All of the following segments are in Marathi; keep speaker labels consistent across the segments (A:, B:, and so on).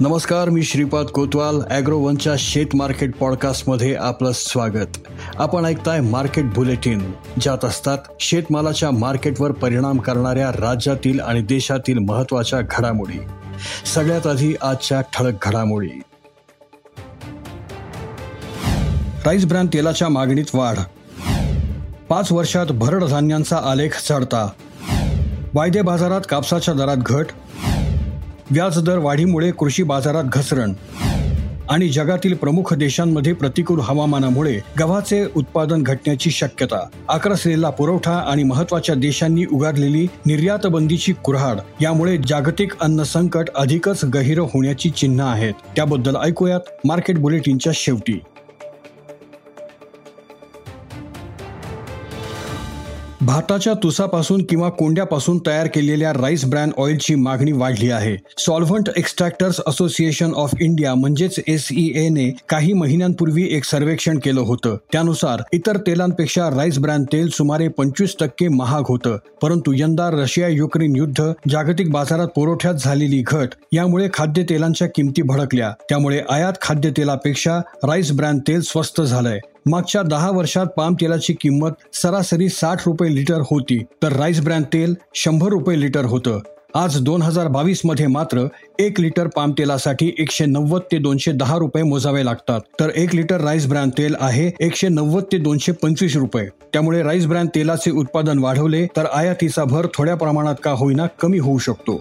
A: नमस्कार मी श्रीपाद कोतवाल ॲग्रोवनच्या शेत मार्केट पॉडकास्टमध्ये आपलं स्वागत. आपण ऐकताय मार्केट बुलेटिन ज्यात असतात शेतमालाच्या मार्केटवर परिणाम करणाऱ्या राज्यातील आणि देशातील महत्त्वाच्या घडामोडी. सगळ्यात आधी आजच्या ठळक घडामोडी. राईस ब्रँड तेलाच्या मागणीत वाढ. पाच वर्षात भरड धान्यांचा आलेख चढता. वायदे बाजारात कापसाच्या दरात घट. व्याजदर वाढीमुळे कृषी बाजारात घसरण आणि जगातील प्रमुख देशांमध्ये प्रतिकूल हवामानामुळे गव्हाचे उत्पादन घटण्याची शक्यता आक्रसलेला पुरवठा आणि महत्त्वाच्या देशांनी उगारलेली निर्यात बंदीची कुऱ्हाड यामुळे जागतिक अन्न संकट अधिकच गहिर होण्याची चिन्ह आहेत. त्याबद्दल ऐकूयात मार्केट बुलेटिनच्या शेवटी. भाताच्या तुसापासून किंवा कोंड्यापासून तयार केलेल्या राईस ब्रँड ऑइलची मागणी वाढली आहे. Solvent extractors association of India म्हणजेच एस ने काही महिन्यांपूर्वी एक सर्वेक्षण केलं होतं. त्यानुसार इतर तेलांपेक्षा राईस ब्रँड तेल सुमारे पंचवीस टक्के महाग होतं. परंतु यंदा रशिया युक्रेन युद्ध जागतिक बाजारात पुरवठ्यात झालेली घट यामुळे खाद्यतेलांच्या किमती भडकल्या. त्यामुळे आयात खाद्यतेलापेक्षा राईस ब्रँड तेल स्वस्त झालंय. मागच्या दहा वर्षात पाम तेलाची किंमत सरासरी साठ रुपये लिटर होती तर राईस ब्रँड तेल शंभर रुपये लिटर होतं. आज दोन हजार बावीसमध्ये मात्र एक लिटर पाम तेलासाठी एकशे नव्वद ते दोनशे दहा रुपये मोजावे लागतात. तर एक लिटर राईस ब्रँड तेल आहे एकशे नव्वद ते दोनशे पंचवीस रुपये. त्यामुळे राईस ब्रँड तेलाचे उत्पादन वाढवले तर आयातीचा भर थोड्या प्रमाणात का होईना कमी होऊ शकतो.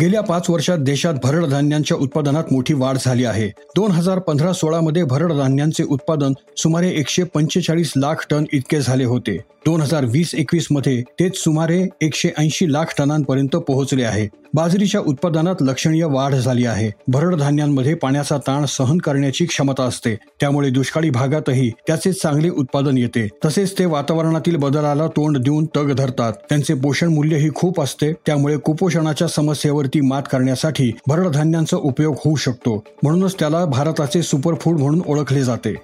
A: गेल्या पाच वर्षात देशात भरड धान्यांच्या उत्पादनात मोठी वाढ झाली आहे. दोन हजार पंधरा सोळा मध्ये भरड धान्यांचे उत्पादन सुमारे एकशे पंचेचाळीस लाख टन इतके झाले होते. दोन हजार वीस एकवीसमध्ये तेच सुमारे एकशे ऐंशी लाख टनांपर्यंत पोहोचले आहे. बाजरीच्या उत्पादनात लक्षणीय वाढ झाली आहे. भरड धान्यांमध्ये पाण्याचा ताण सहन करण्याची क्षमता असते. त्यामुळे दुष्काळी भागातही त्याचे चांगले उत्पादन येते. तसेच ते वातावरणातील बदलाला तोंड देऊन तग धरतात. त्यांचे पोषण मूल्यही खूप असते. त्यामुळे कुपोषणाच्या समस्येवरती मात करण्यासाठी भरड धान्यांचा उपयोग होऊ शकतो. म्हणूनच त्याला भारताचे सुपरफूड म्हणून ओळखले जाते.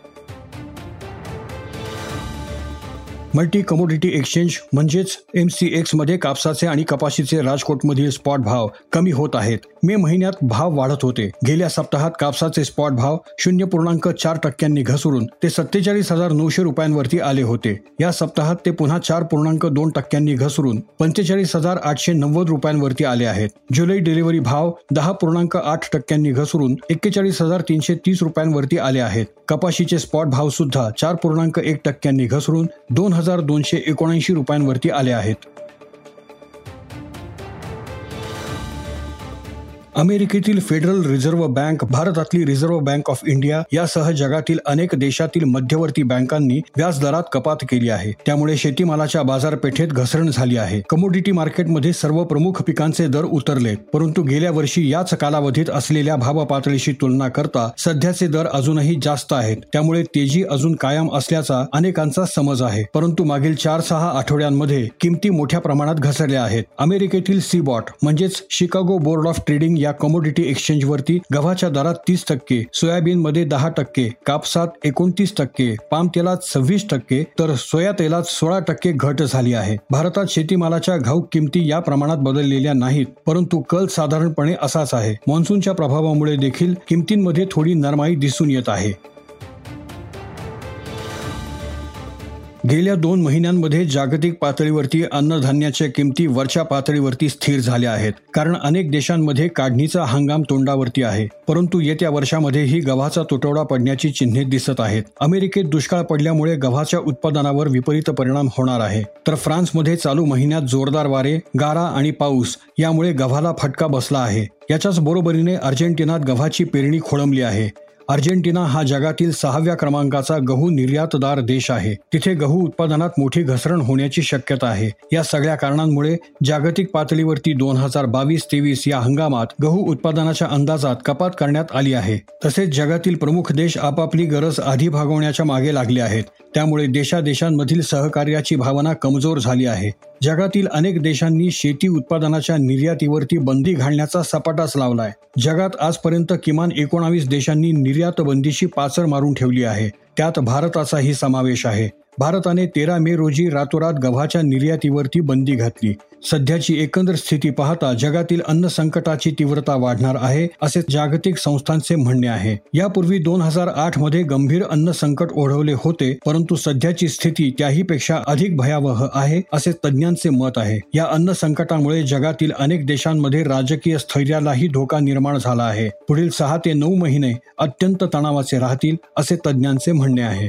A: मल्टी कमोडिटी एक्सचेंज म्हणजेच एम सी एक्समध्ये कापसाचे आणि कपाशीचे राजकोटमधील स्पॉट भाव कमी होत आहेत. मे महिन्यात भाव वाढत होते. गेल्या सप्ताहात कापसाचे स्पॉट भाव शून्य पूर्णांक चार टक्क्यांनी घसरून ते सत्तेचाळीस हजार नऊशे रुपयांवरती आले होते. या सप्ताहात ते पुन्हा चार पूर्णांक दोन टक्क्यांनी घसरून पंचेचाळीस हजार आठशे नव्वद रुपयांवरती आले आहेत. जुलै डिलिव्हरी भाव दहा पूर्णांक आठ टक्क्यांनी घसरून एक्केचाळीस हजार तीनशे तीस रुपयांवरती आले आहेत. कपाशीचे स्पॉट भाव सुद्धा चार पूर्णांक एक टक्क्यांनी घसरून दोन हजार दोनशे एकोणऐंशी रुपयांवरती आले आहेत. अमेरिकेतील फेडरल रिझर्व्ह बँक भारतातली रिझर्व्ह बँक ऑफ इंडिया यासह जगातील अनेक देशातील मध्यवर्ती बँकांनी व्याजदरात कपात केली आहे. त्यामुळे शेतीमालाच्या बाजारपेठेत घसरण झाली आहे. कमोडिटी मार्केटमध्ये सर्व प्रमुख पिकांचे दर उतरले परंतु गेल्या वर्षी याच कालावधीत असलेल्या भाव पातळीशी तुलना करता सध्याचे दर अजूनही जास्त आहेत. त्यामुळे तेजी अजून कायम असल्याचा अनेकांचा समज आहे. परंतु मागील चार सहा आठवड्यांमध्ये किमती मोठ्या प्रमाणात घसरल्या आहेत. अमेरिकेतील सीबॉट म्हणजेच शिकागो बोर्ड ऑफ ट्रेडिंग या कमोडिटी एक्सचेंजवरती गव्हाच्या दरात तीस टक्के सोयाबीन मध्ये दहा टक्के कापसात एकोणतीस टक्के पाम तेलात सव्वीस टक्के तर सोया तेलात सोळा टक्के घट झाली आहे. भारतात शेतीमालाच्या घाऊक किमती या प्रमाणात बदललेल्या नाहीत परंतु कल साधारणपणे असाच आहे. मान्सूनच्या प्रभावामुळे देखील किमतींमध्ये थोडी नरमाई दिसून येत आहे. गेल्या दोन महिन्यांमध्ये जागतिक पातळीवरती अन्नधान्याच्या किमती वरच्या पातळीवरती स्थिर झाल्या आहेत. कारण अनेक देशांमध्ये काढणीचा हंगाम तोंडावरती आहे. परंतु येत्या वर्षामध्येही गव्हाचा तुटवडा पडण्याची चिन्हे दिसत आहेत. अमेरिकेत दुष्काळ पडल्यामुळे गव्हाच्या उत्पादनावर विपरीत परिणाम होणार आहे. तर फ्रान्समध्ये चालू महिन्यात जोरदार वारे गारा आणि पाऊस यामुळे गव्हाला फटका बसला आहे. याच्याच बरोबरीने अर्जेंटिनात गव्हाची पेरणी खोळंबली आहे. अर्जेंटिना हा जगातील सहाव्या क्रमांकाचा गहू निर्यातदार देश आहे. तिथे गहू उत्पादनात मोठी घसरण होण्याची शक्यता आहे. या सगळ्या कारणांमुळे जागतिक पातळीवरती दोन हजार बावीस तेवीस या हंगामात गहू उत्पादनाच्या अंदाजात कपात करण्यात आली आहे. तसेच जगातील प्रमुख देश आपापली गरज आधी भागवण्याच्या मागे लागले आहेत. त्यामुळे देशादेशांमधील सहकार्याची भावना कमजोर झाली आहे. जगातील अनेक देशांनी शेती उत्पादनाच्या निर्यातीवरती बंदी घालण्याचा सपाटाच लावलाय. जगात आजपर्यंत किमान एकोणावीस देशांनी निर्यात बंदीशी पाचर मारून ठेवली आहे. त्यात भारताचाही समावेश आहे. भारताने तेरा मे रोजी रातोरात गव्हाच्या निर्यातीवरती बंदी घातली. सध्याची एकंदर स्थिती पाहता जगातील अन्न संकटाची तीव्रता वाढणार आहे असे जागतिक संस्थांचे म्हणणे आहे. यापूर्वी दोन हजार आठमध्ये गंभीर अन्न संकट ओढवले होते परंतु सध्याची स्थिती त्याही पेक्षा अधिक भयावह आहे असे तज्ज्ञांचे मत आहे. या अन्न संकटामुळे जगातील अनेक देशांमध्ये राजकीय स्थैर्यालाही धोका निर्माण झाला आहे. पुढील सहा ते नऊ महिने अत्यंत तणावाचे राहतील असे तज्ज्ञांचे म्हणणे आहे.